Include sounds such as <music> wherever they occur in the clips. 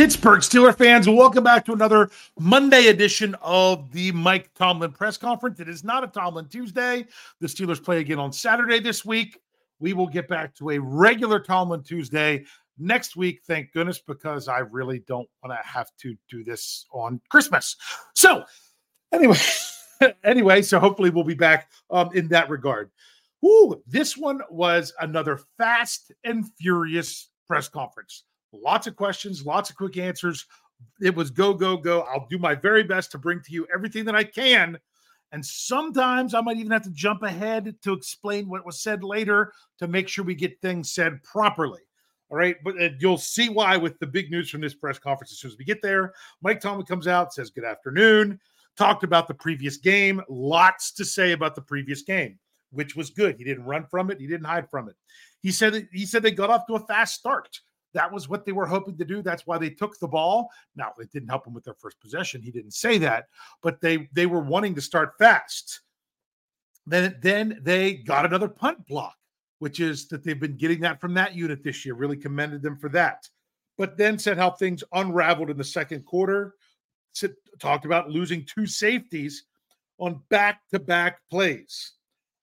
Pittsburgh Steeler fans, welcome back to another Monday edition of the Mike Tomlin press conference. It is not a Tomlin Tuesday. The Steelers play again on Saturday this week. We will get back to a regular Tomlin Tuesday next week, thank goodness, because I really don't want to have to do this on Christmas. So, anyway, <laughs> anyway, so hopefully we'll be back um, in that regard. Ooh, this one was another fast and furious press conference. Lots of questions, lots of quick answers. It was go, go, go. I'll do my very best to bring to you everything that I can. And sometimes I might even have to jump ahead to explain what was said later to make sure we get things said properly. All right. But uh, you'll see why with the big news from this press conference as soon as we get there. Mike Tomlin comes out, says, Good afternoon. Talked about the previous game. Lots to say about the previous game, which was good. He didn't run from it, he didn't hide from it. He said he said they got off to a fast start. That was what they were hoping to do. That's why they took the ball. Now it didn't help them with their first possession. He didn't say that, but they they were wanting to start fast. Then then they got another punt block, which is that they've been getting that from that unit this year. Really commended them for that. But then said how things unraveled in the second quarter. Said, talked about losing two safeties on back to back plays.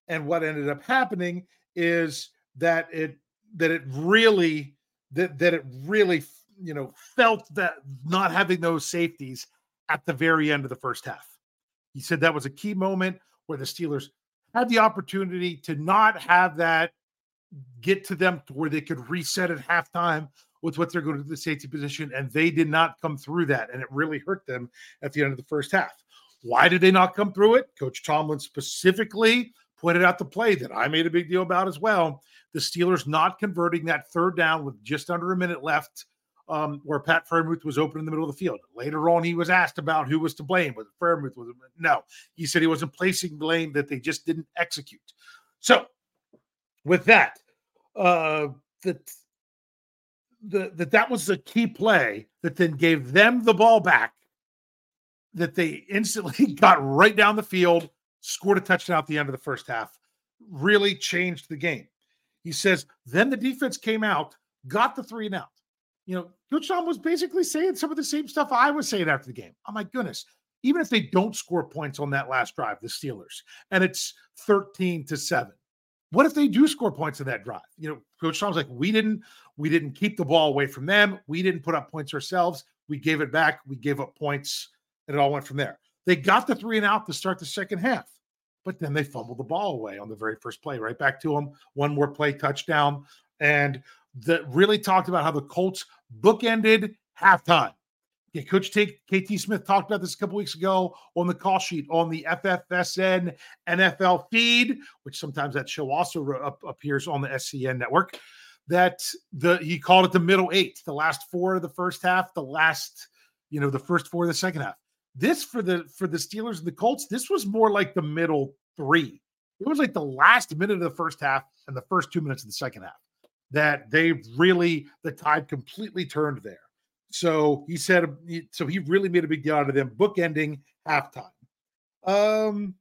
And what ended up happening is that it that it really that that it really you know felt that not having those safeties at the very end of the first half. He said that was a key moment where the Steelers had the opportunity to not have that get to them to where they could reset at halftime with what they're going to do the safety position, and they did not come through that, and it really hurt them at the end of the first half. Why did they not come through it? Coach Tomlin specifically pointed out the play that I made a big deal about as well. The Steelers not converting that third down with just under a minute left, um, where Pat Freiermuth was open in the middle of the field. Later on, he was asked about who was to blame. Was Freiermuth was no? He said he wasn't placing blame; that they just didn't execute. So, with that, uh, that the, that that was the key play that then gave them the ball back. That they instantly <laughs> got right down the field scored a touchdown at the end of the first half, really changed the game. He says, then the defense came out, got the three and out. You know, Coach Tom was basically saying some of the same stuff I was saying after the game. Oh my goodness. Even if they don't score points on that last drive, the Steelers, and it's 13 to 7. What if they do score points in that drive? You know, Coach Tom's like, we didn't, we didn't keep the ball away from them. We didn't put up points ourselves. We gave it back. We gave up points, and it all went from there. They got the three and out to start the second half but then they fumbled the ball away on the very first play, right back to them. One more play, touchdown. And that really talked about how the Colts bookended halftime. Okay, Coach T- KT Smith talked about this a couple weeks ago on the call sheet on the FFSN NFL feed, which sometimes that show also up, appears on the SCN network. That the he called it the middle eight, the last four of the first half, the last, you know, the first four of the second half. This for the for the Steelers and the Colts, this was more like the middle three. It was like the last minute of the first half and the first two minutes of the second half that they really the tide completely turned there. So he said, so he really made a big deal out of them bookending halftime. Um,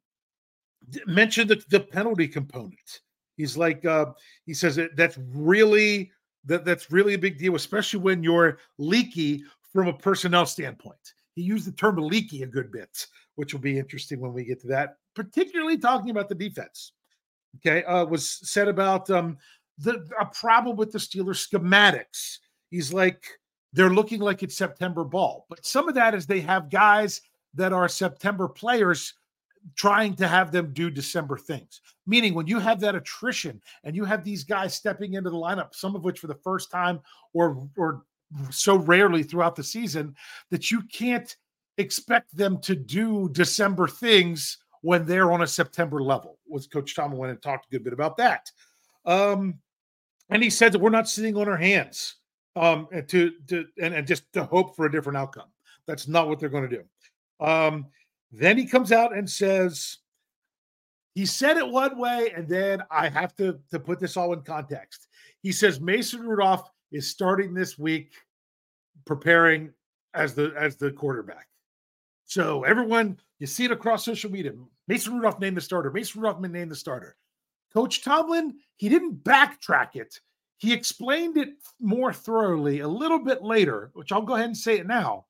mentioned the, the penalty component. He's like, uh, he says that that's really that that's really a big deal, especially when you're leaky from a personnel standpoint. He used the term leaky a good bit, which will be interesting when we get to that, particularly talking about the defense. Okay, uh, was said about um, the a problem with the Steelers schematics. He's like they're looking like it's September ball, but some of that is they have guys that are September players trying to have them do December things. Meaning, when you have that attrition and you have these guys stepping into the lineup, some of which for the first time or or so rarely throughout the season that you can't expect them to do December things when they're on a September level. Was Coach Tomlin went and talked a good bit about that. Um, and he said that we're not sitting on our hands um, and to, to and, and just to hope for a different outcome. That's not what they're going to do. Um, then he comes out and says, he said it one way, and then I have to, to put this all in context. He says Mason Rudolph is starting this week preparing as the as the quarterback. So everyone, you see it across social media. Mason Rudolph named the starter. Mason Rudolph named the starter. Coach Tomlin, he didn't backtrack it. He explained it more thoroughly a little bit later, which I'll go ahead and say it now.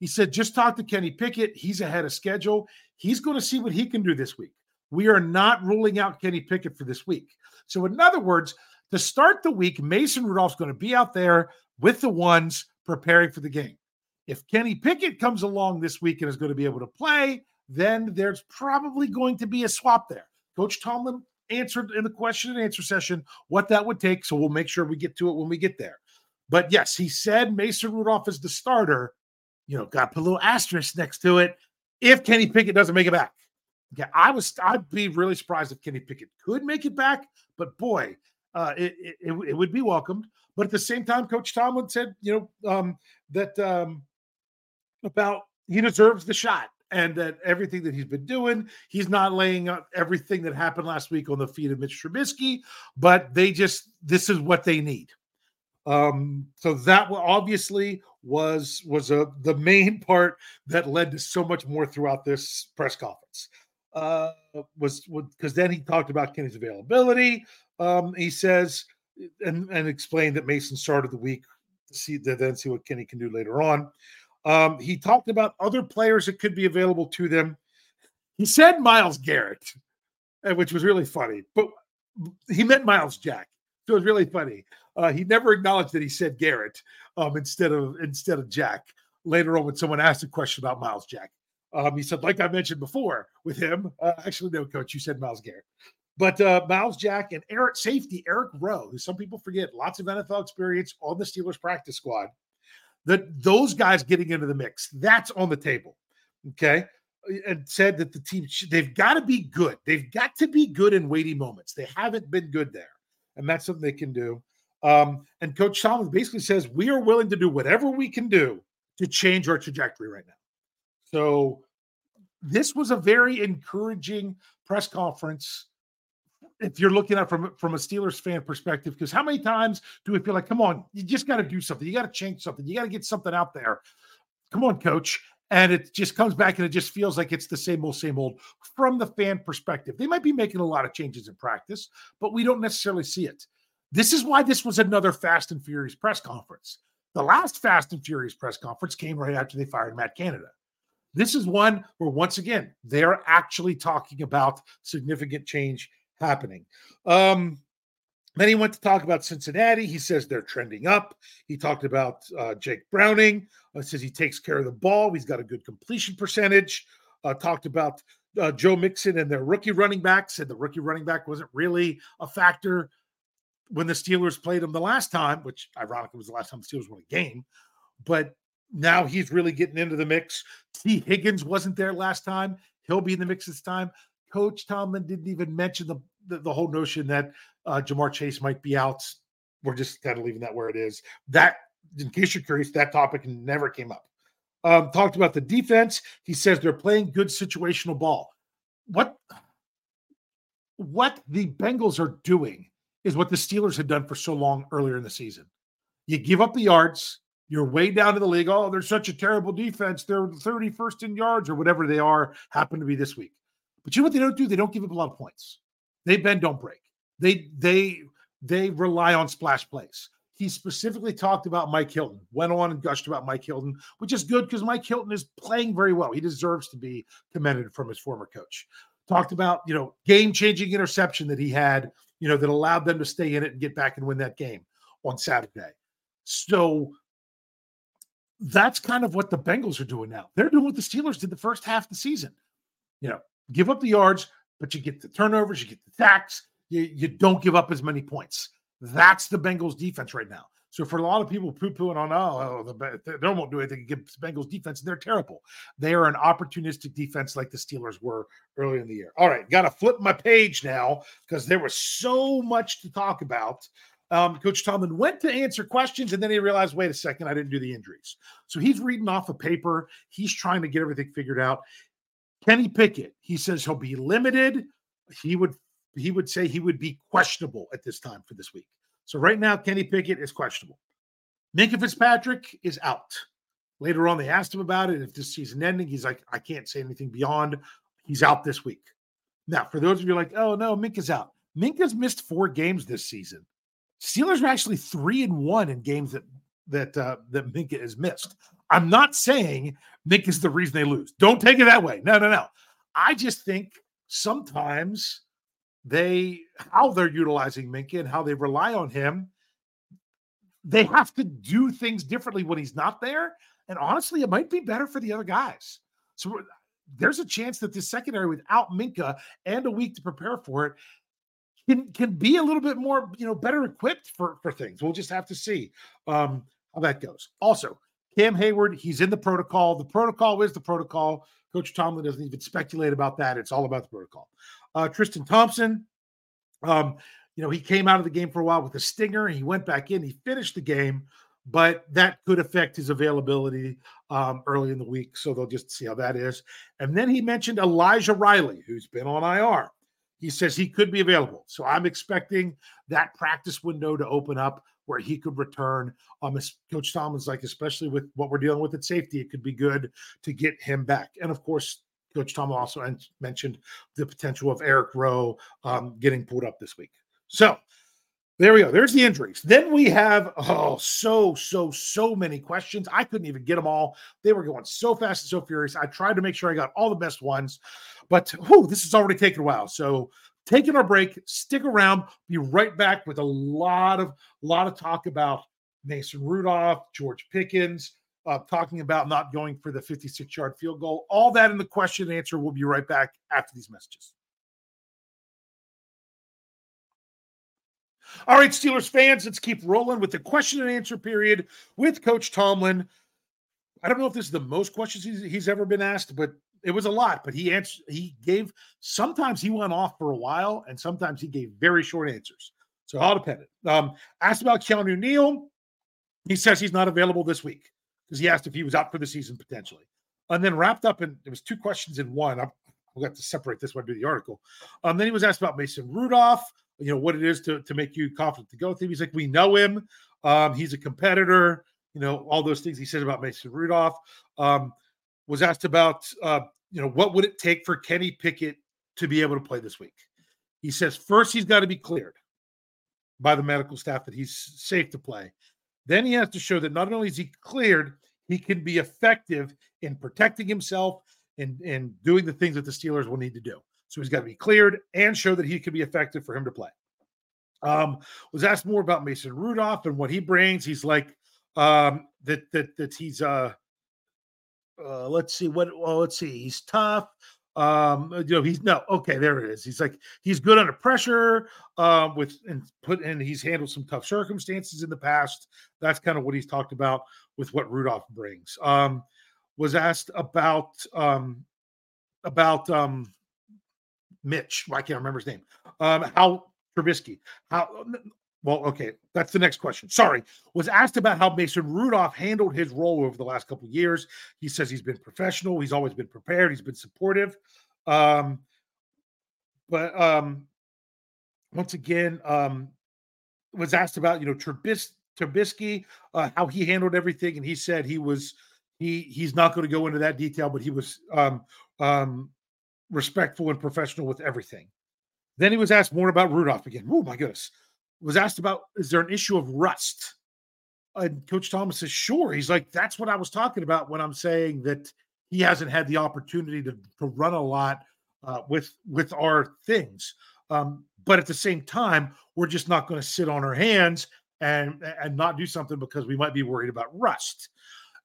He said, just talk to Kenny Pickett. He's ahead of schedule. He's going to see what he can do this week. We are not ruling out Kenny Pickett for this week. So, in other words, to start the week, Mason Rudolph's going to be out there with the ones preparing for the game. If Kenny Pickett comes along this week and is going to be able to play, then there's probably going to be a swap there. Coach Tomlin answered in the question and answer session what that would take. So we'll make sure we get to it when we get there. But yes, he said Mason Rudolph is the starter. You know, got to put a little asterisk next to it if Kenny Pickett doesn't make it back. Okay, I was I'd be really surprised if Kenny Pickett could make it back, but boy, uh, it, it, it would be welcomed. But at the same time, Coach Tomlin said, you know, um, that um, about he deserves the shot and that everything that he's been doing, he's not laying out everything that happened last week on the feet of Mitch Trubisky, but they just this is what they need. Um, so that obviously was was a the main <laughs> part that led to so much more throughout this press conference. Uh, was because then he talked about Kenny's availability. Um, he says and and explained that Mason started the week to see to then see what Kenny can do later on. Um, he talked about other players that could be available to them. He said Myles Garrett, which was really funny, but he meant Myles Jack. So it was really funny. Uh, he never acknowledged that he said Garrett um, instead of instead of Jack. Later on, when someone asked a question about Myles Jack, um, he said, like I mentioned before with him, uh, actually, no, coach, you said Myles Garrett. But uh, Myles Jack and Eric safety, Eric Rowe, who some people forget, lots of NFL experience on the Steelers practice squad that those guys getting into the mix, that's on the table. Okay. And said that the team, they've got to be good. They've got to be good in weighty moments. They haven't been good there. And that's something they can do. Um, and Coach Thomas basically says, we are willing to do whatever we can do to change our trajectory right now. So this was a very encouraging press conference if you're looking at from from a Steelers fan perspective, because how many times do we feel like, come on, you just got to do something, you got to change something, you got to get something out there. Come on, coach. And it just comes back and it just feels like it's the same old, same old from the fan perspective. They might be making a lot of changes in practice, but we don't necessarily see it. This is why this was another Fast and Furious press conference. The last Fast and Furious press conference came right after they fired Matt Canada. This is one where, once again, they're actually talking about significant change happening. Um, then he went to talk about Cincinnati. He says they're trending up. He talked about uh, Jake Browning. Uh, says he takes care of the ball. He's got a good completion percentage. Uh, talked about uh, Joe Mixon and their rookie running back. Said the rookie running back wasn't really a factor when the Steelers played him the last time, which ironically was the last time the Steelers won a game. But now he's really getting into the mix. Tee Higgins wasn't there last time. He'll be in the mix this time. Coach Tomlin didn't even mention the the, the whole notion that uh, Ja'Marr Chase might be out. We're just kind of leaving that where it is. That, in case you're curious, that topic never came up. Um, talked about the defense. He says they're playing good situational ball. What what the Bengals are doing is what the Steelers had done for so long earlier in the season. You give up the yards, you're way down to the league. Oh, they're such a terrible defense. They're 31st in yards or whatever they are, happen to be this week. But you know what they don't do? They don't give up a lot of points. They bend, don't break. They they they rely on splash plays. He specifically talked about Mike Hilton, went on and gushed about Mike Hilton, which is good because Mike Hilton is playing very well. He deserves to be commended from his former coach. Talked about, you know, game-changing interception that he had, you know, that allowed them to stay in it and get back and win that game on Saturday. So that's kind of what the Bengals are doing now. They're doing what the Steelers did the first half of the season. You know, give up the yards, but you get the turnovers, you get the sacks, you, you don't give up as many points. That's the Bengals defense right now. So for a lot of people poo-pooing on, oh, oh the, they won't do anything against Bengals defense, they're terrible. They are an opportunistic defense like the Steelers were earlier in the year. All right, got to flip my page now because there was so much to talk about. Um, Coach Tomlin went to answer questions, and then he realized, wait a second, I didn't do the injuries. So he's reading off a paper. He's trying to get everything figured out. Kenny Pickett, he says he'll be limited. He would he would say he would be questionable at this time for this week. So right now, Kenny Pickett is questionable. Minkah Fitzpatrick is out. Later on, they asked him about it. If this season ending, he's like, I can't say anything beyond. He's out this week. Now, for those of you like, oh no, Minkah's out. Minkah's missed four games this season. Steelers are actually three and one in games that that uh, that Minkah has missed. I'm not saying Minkah is the reason they lose. Don't take it that way. No, no, no. I just think sometimes they how they're utilizing Minkah and how they rely on him. They have to do things differently when he's not there. And honestly, it might be better for the other guys. So there's a chance that this secondary without Minkah and a week to prepare for it can can be a little bit more, you know, better equipped for for things. We'll just have to see um, how that goes. Also, Cam Hayward, he's in the protocol. The protocol is the protocol. Coach Tomlin doesn't even speculate about that. It's all about the protocol. Uh, Trenton Thompson, um, you know, he came out of the game for a while with a stinger. He went back in. He finished the game, but that could affect his availability um, early in the week. So they'll just see how that is. And then he mentioned Elijah Riley, who's been on IR. He says he could be available. So I'm expecting that practice window to open up where he could return. Um, Coach Tomlin's like, especially with what we're dealing with at safety, it could be good to get him back. And of course, Coach Tom also mentioned the potential of Eric Rowe um, getting pulled up this week. So there we go. There's the injuries. Then we have oh so so so many questions. I couldn't even get them all. They were going so fast and so furious. I tried to make sure I got all the best ones, but whew, this has already taken a while. So taking our break. Stick around. Be right back with a lot of lot of talk about Mason Rudolph, George Pickens, uh, talking about not going for the 56 yard field goal. All that in the question and answer. We'll be right back after these messages. All right, Steelers fans, let's keep rolling with the question and answer period with Coach Tomlin. I don't know if this is the most questions he's, he's ever been asked, but it was a lot, but he answered. He gave. Sometimes he went off for a while, and sometimes he gave very short answers. So all dependent. Um, asked about Keanu Neal. He says he's not available this week because he asked if he was out for the season potentially, and then wrapped up. And there was two questions in one. I'm, I'll have to separate this one to do the article. Um, then he was asked about Mason Rudolph. You know what it is to to make you confident to go with him. He's like, we know him. Um, he's a competitor. You know all those things he said about Mason Rudolph. Um, was asked about, uh, you know, what would it take for Kenny Pickett to be able to play this week? He says first he's got to be cleared by the medical staff that he's safe to play. Then he has to show that not only is he cleared, he can be effective in protecting himself and, and doing the things that the Steelers will need to do. So he's got to be cleared and show that he can be effective for him to play. Um, was asked more about Mason Rudolph and what he brings. He's like um, that that that he's uh uh, let's see what well let's see he's tough um you know he's no okay there it is he's like he's good under pressure um with and put and he's handled some tough circumstances in the past that's kind of what he's talked about with what rudolph brings um was asked about um about um mitch i can't remember his name um how Trubisky. How well, okay, that's the next question. Sorry, was asked about how Mason Rudolph handled his role over the last couple years. He says he's been professional, he's always been prepared, he's been supportive. Um, but um, once again, um, was asked about you know Trubis- Trubisky, uh, how he handled everything, and he said he was he he's not going to go into that detail, but he was um, um, respectful and professional with everything. Then he was asked more about Rudolph again. Oh my goodness was asked about is there an issue of rust? And Coach Thomas says, sure. He's like, that's what I was talking about when I'm saying that he hasn't had the opportunity to, to run a lot uh, with with our things. Um, but at the same time, we're just not going to sit on our hands and and not do something because we might be worried about rust.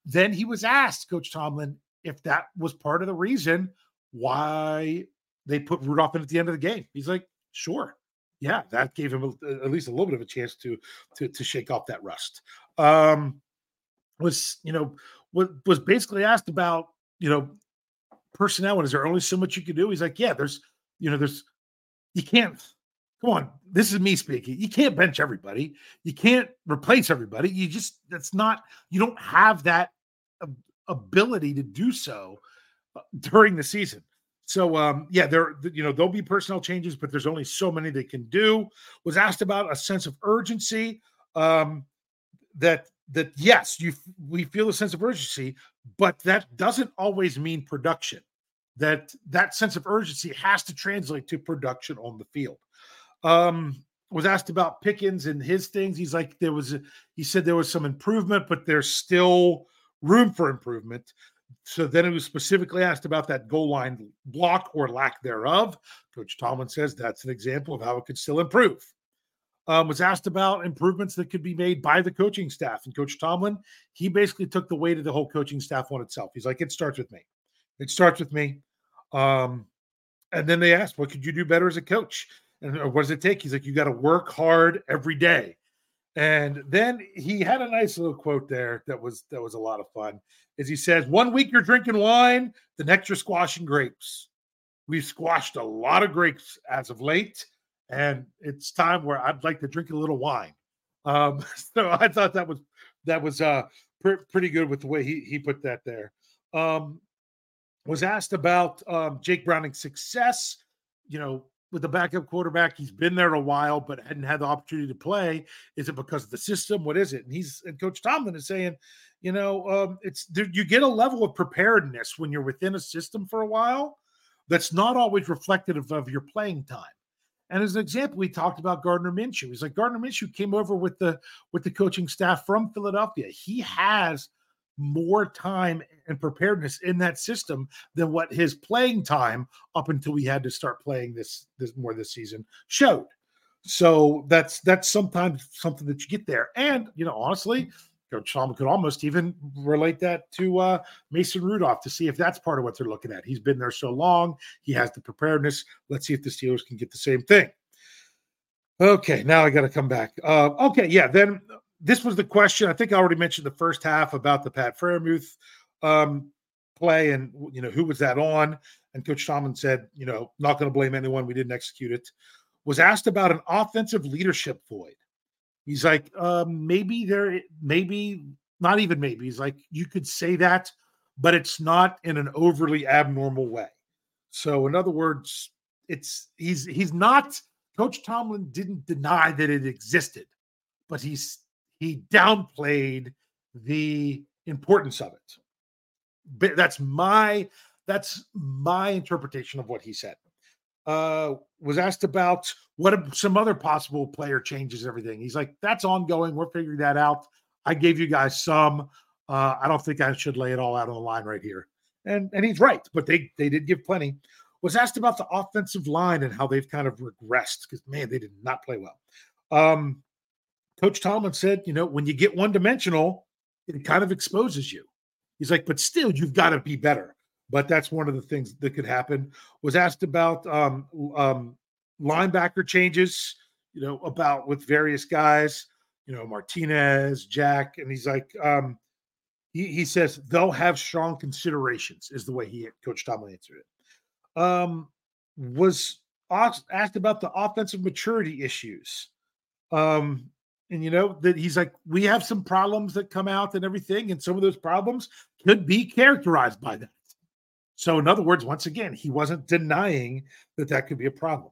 Then he was asked, Coach Tomlin, if that was part of the reason why they put Rudolph in at the end of the game. He's like, sure yeah, that gave him a, at least a little bit of a chance to to to shake off that rust. Um, was you know was was basically asked about you know personnel and is there only so much you can do? He's like, yeah, there's you know there's you can't come on this is me speaking you can't bench everybody you can't replace everybody you just that's not you don't have that ability to do so during the season so um, yeah, there you know there'll be personnel changes, but there's only so many they can do. Was asked about a sense of urgency. Um, that that yes, you we feel a sense of urgency, but that doesn't always mean production. That that sense of urgency has to translate to production on the field. Um, was asked about Pickens and his things. He's like, there was, he said there was some improvement, but there's still room for improvement. So then it was specifically asked about that goal line block or lack thereof. Coach Tomlin says that's an example of how it could still improve. Um, was asked about improvements that could be made by the coaching staff. And Coach Tomlin, he basically took the weight of the whole coaching staff on itself. He's like, it starts with me. It starts with me. Um, and then they asked, what could you do better as a coach? And what does it take? He's like, you got to work hard every day. And then he had a nice little quote there that was that was a lot of fun. As he says, "One week you're drinking wine, the next you're squashing grapes. We've squashed a lot of grapes as of late, and it's time where I'd like to drink a little wine." Um, <laughs> so I thought that was that was uh, pr- pretty good with the way he he put that there. Um, was asked about um, Jake Browning's success. You know, with the backup quarterback. He's been there a while, but hadn't had the opportunity to play. Is it because of the system? What is it? And he's and Coach Tomlin is saying, you know, um, it's there, you get a level of preparedness when you're within a system for a while that's not always reflective of your playing time. And as an example, we talked about Gardner Minshew. He's like Gardner Minshew came over with the with the coaching staff from Philadelphia. He has more time and preparedness in that system than what his playing time up until we had to start playing this this more this season showed. So that's that's sometimes something that you get there. And you know, honestly, Coach Tomlin could almost even relate that to uh, Mason Rudolph to see if that's part of what they're looking at. He's been there so long, he has the preparedness. Let's see if the Steelers can get the same thing. Okay, now I got to come back. Uh, okay, yeah, then this was the question. I think I already mentioned the first half about the Pat Freiermuth um, play and you know who was that on. And Coach Tomlin said, you know, not going to blame anyone. We didn't execute it. Was asked about an offensive leadership void. He's like, um, maybe there, maybe not even maybe. He's like, you could say that, but it's not in an overly abnormal way. So, in other words, it's he's he's not. Coach Tomlin didn't deny that it existed, but he's he downplayed the importance of it. But that's my that's my interpretation of what he said. Uh, was asked about what some other possible player changes, everything. He's like, that's ongoing. We're figuring that out. I gave you guys some. Uh, I don't think I should lay it all out on the line right here. And and he's right, but they they did give plenty. Was asked about the offensive line and how they've kind of regressed because man, they did not play well. Um, Coach Tomlin said, you know, when you get one dimensional, it kind of exposes you. He's like, but still, you've got to be better. But that's one of the things that could happen. Was asked about um, um, linebacker changes, you know, about with various guys, you know, Martinez, Jack, and he's like, um, he, he says they'll have strong considerations, is the way he Coach Tomlin answered it. Um, was asked about the offensive maturity issues. Um, and you know that he's like we have some problems that come out and everything and some of those problems could be characterized by that. So in other words once again he wasn't denying that that could be a problem.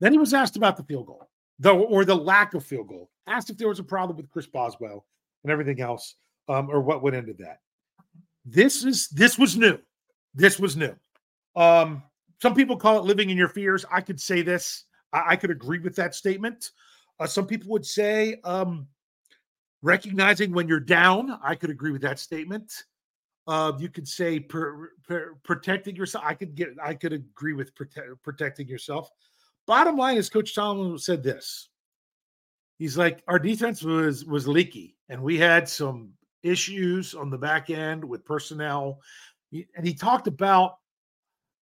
Then he was asked about the field goal though or the lack of field goal asked if there was a problem with chris boswell and everything else um, or what went into that. This is this was new. This was new. Um some people call it living in your fears. I could say this. I, I could agree with that statement uh, some people would say um, recognizing when you're down. I could agree with that statement. Uh, you could say per, per, protecting yourself. I could get. I could agree with prote- protecting yourself. Bottom line is, Coach Tomlin said this. He's like, our defense was was leaky, and we had some issues on the back end with personnel. And he talked about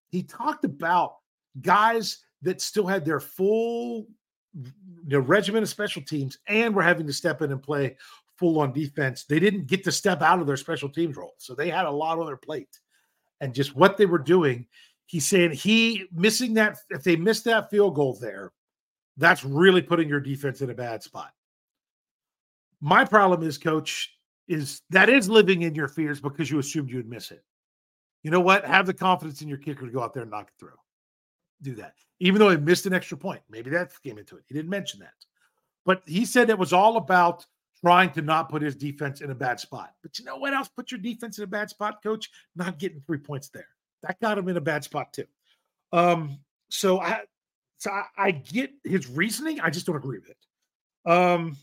he talked about guys that still had their full know, regiment of special teams and were having to step in and play full on defense. They didn't get to step out of their special teams role. So they had a lot on their plate. And just what they were doing, he's saying he missing that, if they missed that field goal there, that's really putting your defense in a bad spot. My problem is, coach, is that is living in your fears because you assumed you would miss it. You know what? Have the confidence in your kicker to go out there and knock it through do that, even though he missed an extra point. Maybe that came into it. He didn't mention that. But he said it was all about trying to not put his defense in a bad spot. But you know what else put your defense in a bad spot, coach? Not getting three points there. That got him in a bad spot too. Um, so I So I, I get his reasoning. I just don't agree with it. Um,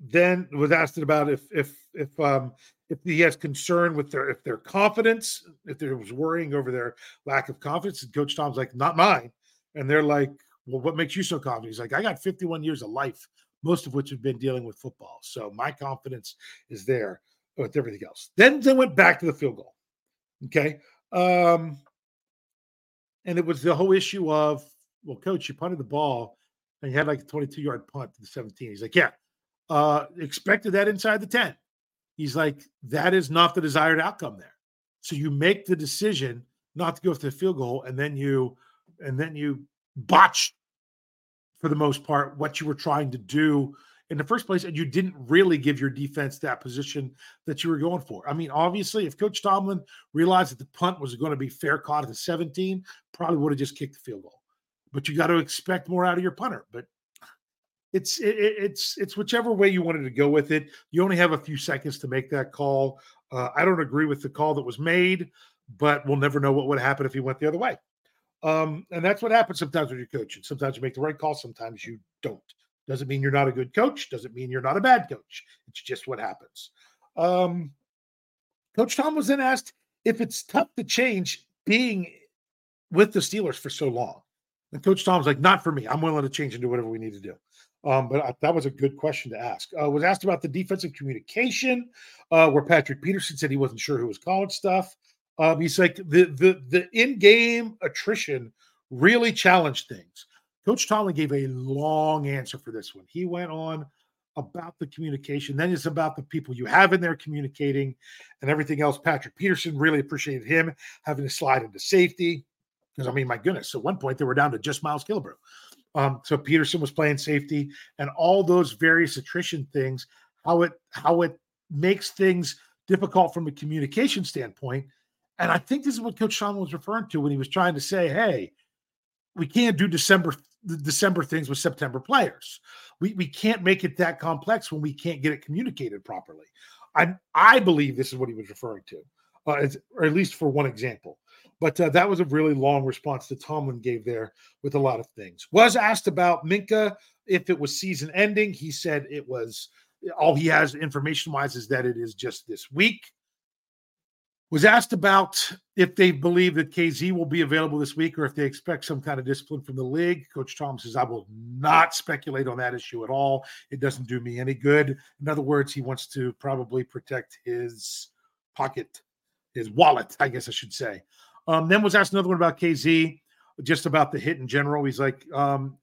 then was asked about if if if um if he has concern with their if their confidence, if there was worrying over their lack of confidence. And Coach Tom's like, not mine. And they're like, Well, what makes you so confident? He's like, I got 51 years of life, most of which have been dealing with football. So my confidence is there with everything else. Then they went back to the field goal. Okay. Um, and it was the whole issue of, well, coach, you punted the ball and you had like a 22 yard punt to the 17. He's like, yeah, uh, expected that inside the 10. He's like, that is not the desired outcome there. So you make the decision not to go for the field goal, and then you and then you botch for the most part what you were trying to do in the first place, and you didn't really give your defense that position that you were going for. I mean, obviously, if Coach Tomlin realized that the punt was going to be fair caught at the 17, probably would have just kicked the field goal. But you got to expect more out of your punter. But it's it, it's it's whichever way you wanted to go with it. You only have a few seconds to make that call. Uh, I don't agree with the call that was made, but we'll never know what would happen if he went the other way. Um, and that's what happens sometimes when you're coaching. Sometimes you make the right call, sometimes you don't. Doesn't mean you're not a good coach. Doesn't mean you're not a bad coach. It's just what happens. Um, coach Tom was then asked if it's tough to change being with the Steelers for so long. And Coach Tom's like, not for me. I'm willing to change and do whatever we need to do. Um, but I, that was a good question to ask. Uh, was asked about the defensive communication, uh, where Patrick Peterson said he wasn't sure who was calling stuff. Um, he's like the the the in game attrition really challenged things. Coach Tomlin gave a long answer for this one. He went on about the communication. Then it's about the people you have in there communicating and everything else. Patrick Peterson really appreciated him having to slide into safety. Because I mean, my goodness, at one point they were down to just Miles Killebrew. Um, so Peterson was playing safety, and all those various attrition things, how it how it makes things difficult from a communication standpoint. And I think this is what Coach Sean was referring to when he was trying to say, "Hey, we can't do December December things with September players. We we can't make it that complex when we can't get it communicated properly." I I believe this is what he was referring to, uh, or at least for one example. But uh, that was a really long response that Tomlin gave there with a lot of things. Was asked about Minkah if it was season ending. He said it was. All he has information wise is that it is just this week. Was asked about if they believe that Kazee will be available this week or if they expect some kind of discipline from the league. Coach Tom says, I will not speculate on that issue at all. It doesn't do me any good. In other words, he wants to probably protect his pocket, his wallet, I guess I should say. Um, then was asked another one about Kazee, just about the hit in general. He's like, um,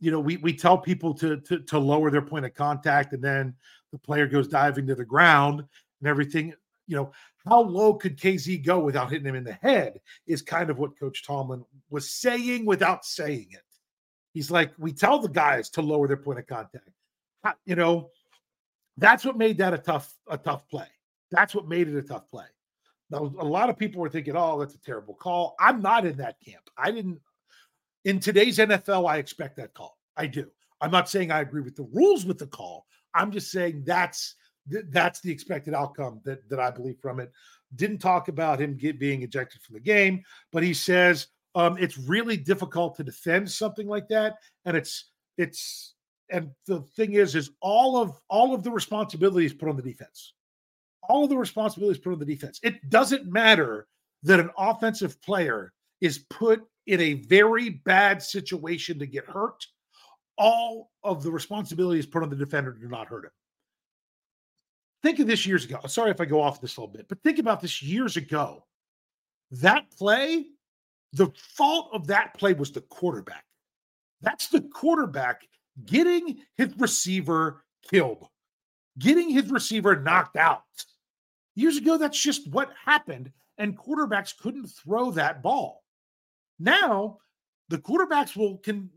you know, we we tell people to, to to lower their point of contact, and then the player goes diving to the ground and everything. You know, how low could Kazee go without hitting him in the head? Is kind of what Coach Tomlin was saying without saying it. He's like, we tell the guys to lower their point of contact. You know, that's what made that a tough a tough play. That's what made it a tough play. Now, a lot of people were thinking, oh, that's a terrible call. I'm not in that camp. I didn't. In today's NFL, I expect that call. I do. I'm not saying I agree with the rules with the call. I'm just saying that's that's the expected outcome that that I believe from it. Didn't talk about him get, being ejected from the game, but he says um, it's really difficult to defend something like that, and it's it's and the thing is, is all of all of the responsibilities put on the defense all of the responsibilities put on the defense. It doesn't matter that an offensive player is put in a very bad situation to get hurt. All of the responsibilities put on the defender to not hurt him. Think of this years ago. Sorry if I go off this a little bit, but think about this years ago. That play, the fault of that play was the quarterback. That's the quarterback getting his receiver killed, getting his receiver knocked out. Years ago, that's just what happened, and quarterbacks couldn't throw that ball. Now, the quarterbacks will can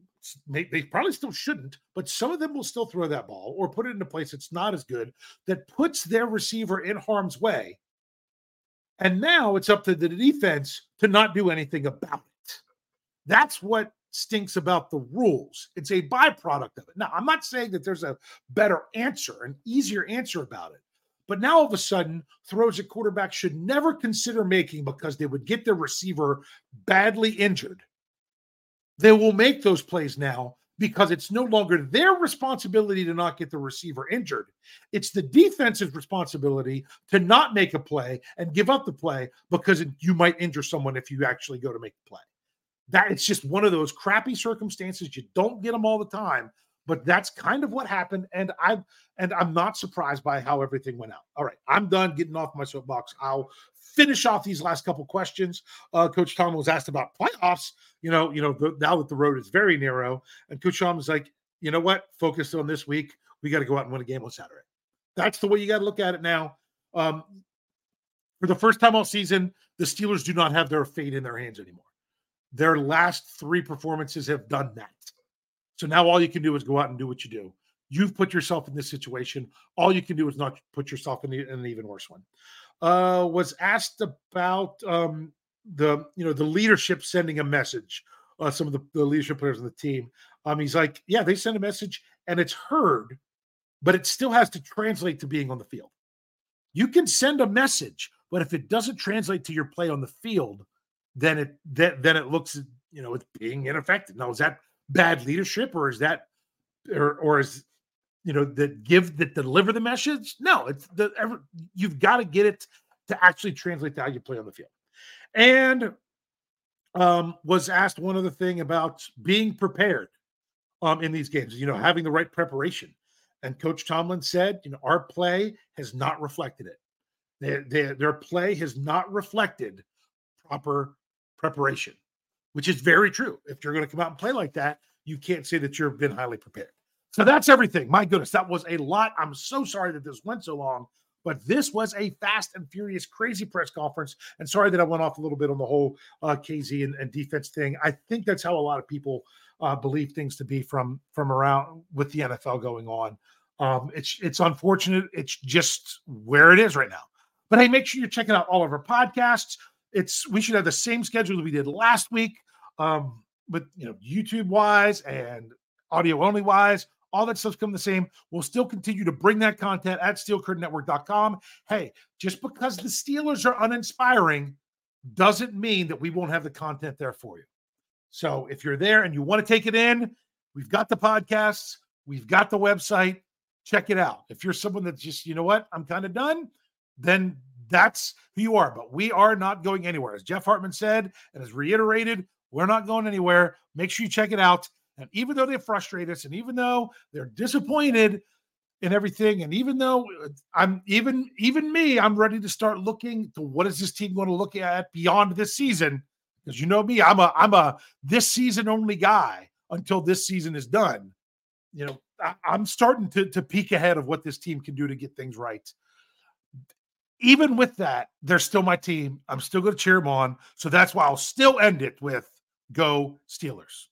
they, probably still shouldn't, but some of them will still throw that ball or put it in a place that's not as good that puts their receiver in harm's way. And now it's up to the defense to not do anything about it. That's what stinks about the rules. It's a byproduct of it. Now, I'm not saying that there's a better answer, an easier answer about it. But now all of a sudden, throws that quarterback should never consider making because they would get their receiver badly injured. they will make those plays now because it's no longer their responsibility to not get the receiver injured. It's the defense's responsibility to not make a play and give up the play because you might injure someone if you actually go to make the play. That it's just one of those crappy circumstances. You don't get them all the time, but that's kind of what happened. And I and I'm not surprised by how everything went out. All right, I'm done getting off my soapbox. I'll finish off these last couple questions. Uh, Coach Tom was asked about playoffs. You know, you know, the, now that the road is very narrow, and Coach Tom was like, you know what, focus on this week. We got to go out and win a game on Saturday. That's the way you got to look at it now. Um, for the first time all season, the Steelers do not have their fate in their hands anymore. Their last three performances have done that. So now all you can do is go out and do what you do. You've put yourself in this situation. All you can do is not put yourself in, an even worse one. Uh, was asked about um, the you know the leadership sending a message. Uh, some of the, the leadership players on the team. Um, he's like, yeah, they send a message and it's heard, but it still has to translate to being on the field. You can send a message, but if it doesn't translate to your play on the field, then it then, then it looks you know it's being ineffective. Now is that bad leadership or is that or or is you know that give that deliver the message? No, it's the ever you've got to get it to actually translate to how you play on the field. And um, was asked one other thing about being prepared um, in these games, you know, having the right preparation. And Coach Tomlin said, you know, our play has not reflected it. Their, their, their play has not reflected proper preparation, which is very true. If you're going to come out and play like that, you can't say that you've been highly prepared. So that's everything. My goodness, that was a lot. I'm so sorry that this went so long, but this was a fast and furious, crazy press conference. And sorry that I went off a little bit on the whole uh, Kazee and, and defense thing. I think that's how a lot of people uh, believe things to be from from around with the NFL going on. Um, it's it's unfortunate. It's just where it is right now. But hey, make sure you're checking out all of our podcasts it's we should have the same schedule that we did last week, um, but you know, YouTube wise and audio only wise, all that stuff's coming the same. We'll still continue to bring that content at steelcurtainnetwork.com. Hey, just because the Steelers are uninspiring doesn't mean that we won't have the content there for you. So if you're there and you want to take it in, we've got the podcasts, we've got the website. Check it out. If you're someone that's just, you know what, I'm kind of done, then that's who you are. But we are not going anywhere. As Jeff Hartman said and has reiterated, we're not going anywhere. Make sure you check it out. And even though they frustrate us, and even though they're disappointed in everything, and even though uh, I'm even even me, I'm ready to start looking to what is this team going to look at beyond this season. Because you know me, I'm a I'm a this season only guy until this season is done. You know, I, I'm starting to to peek ahead of what this team can do to get things right even with that, they're still my team. I'm still going to cheer them on. So that's why I'll still end it with go Steelers.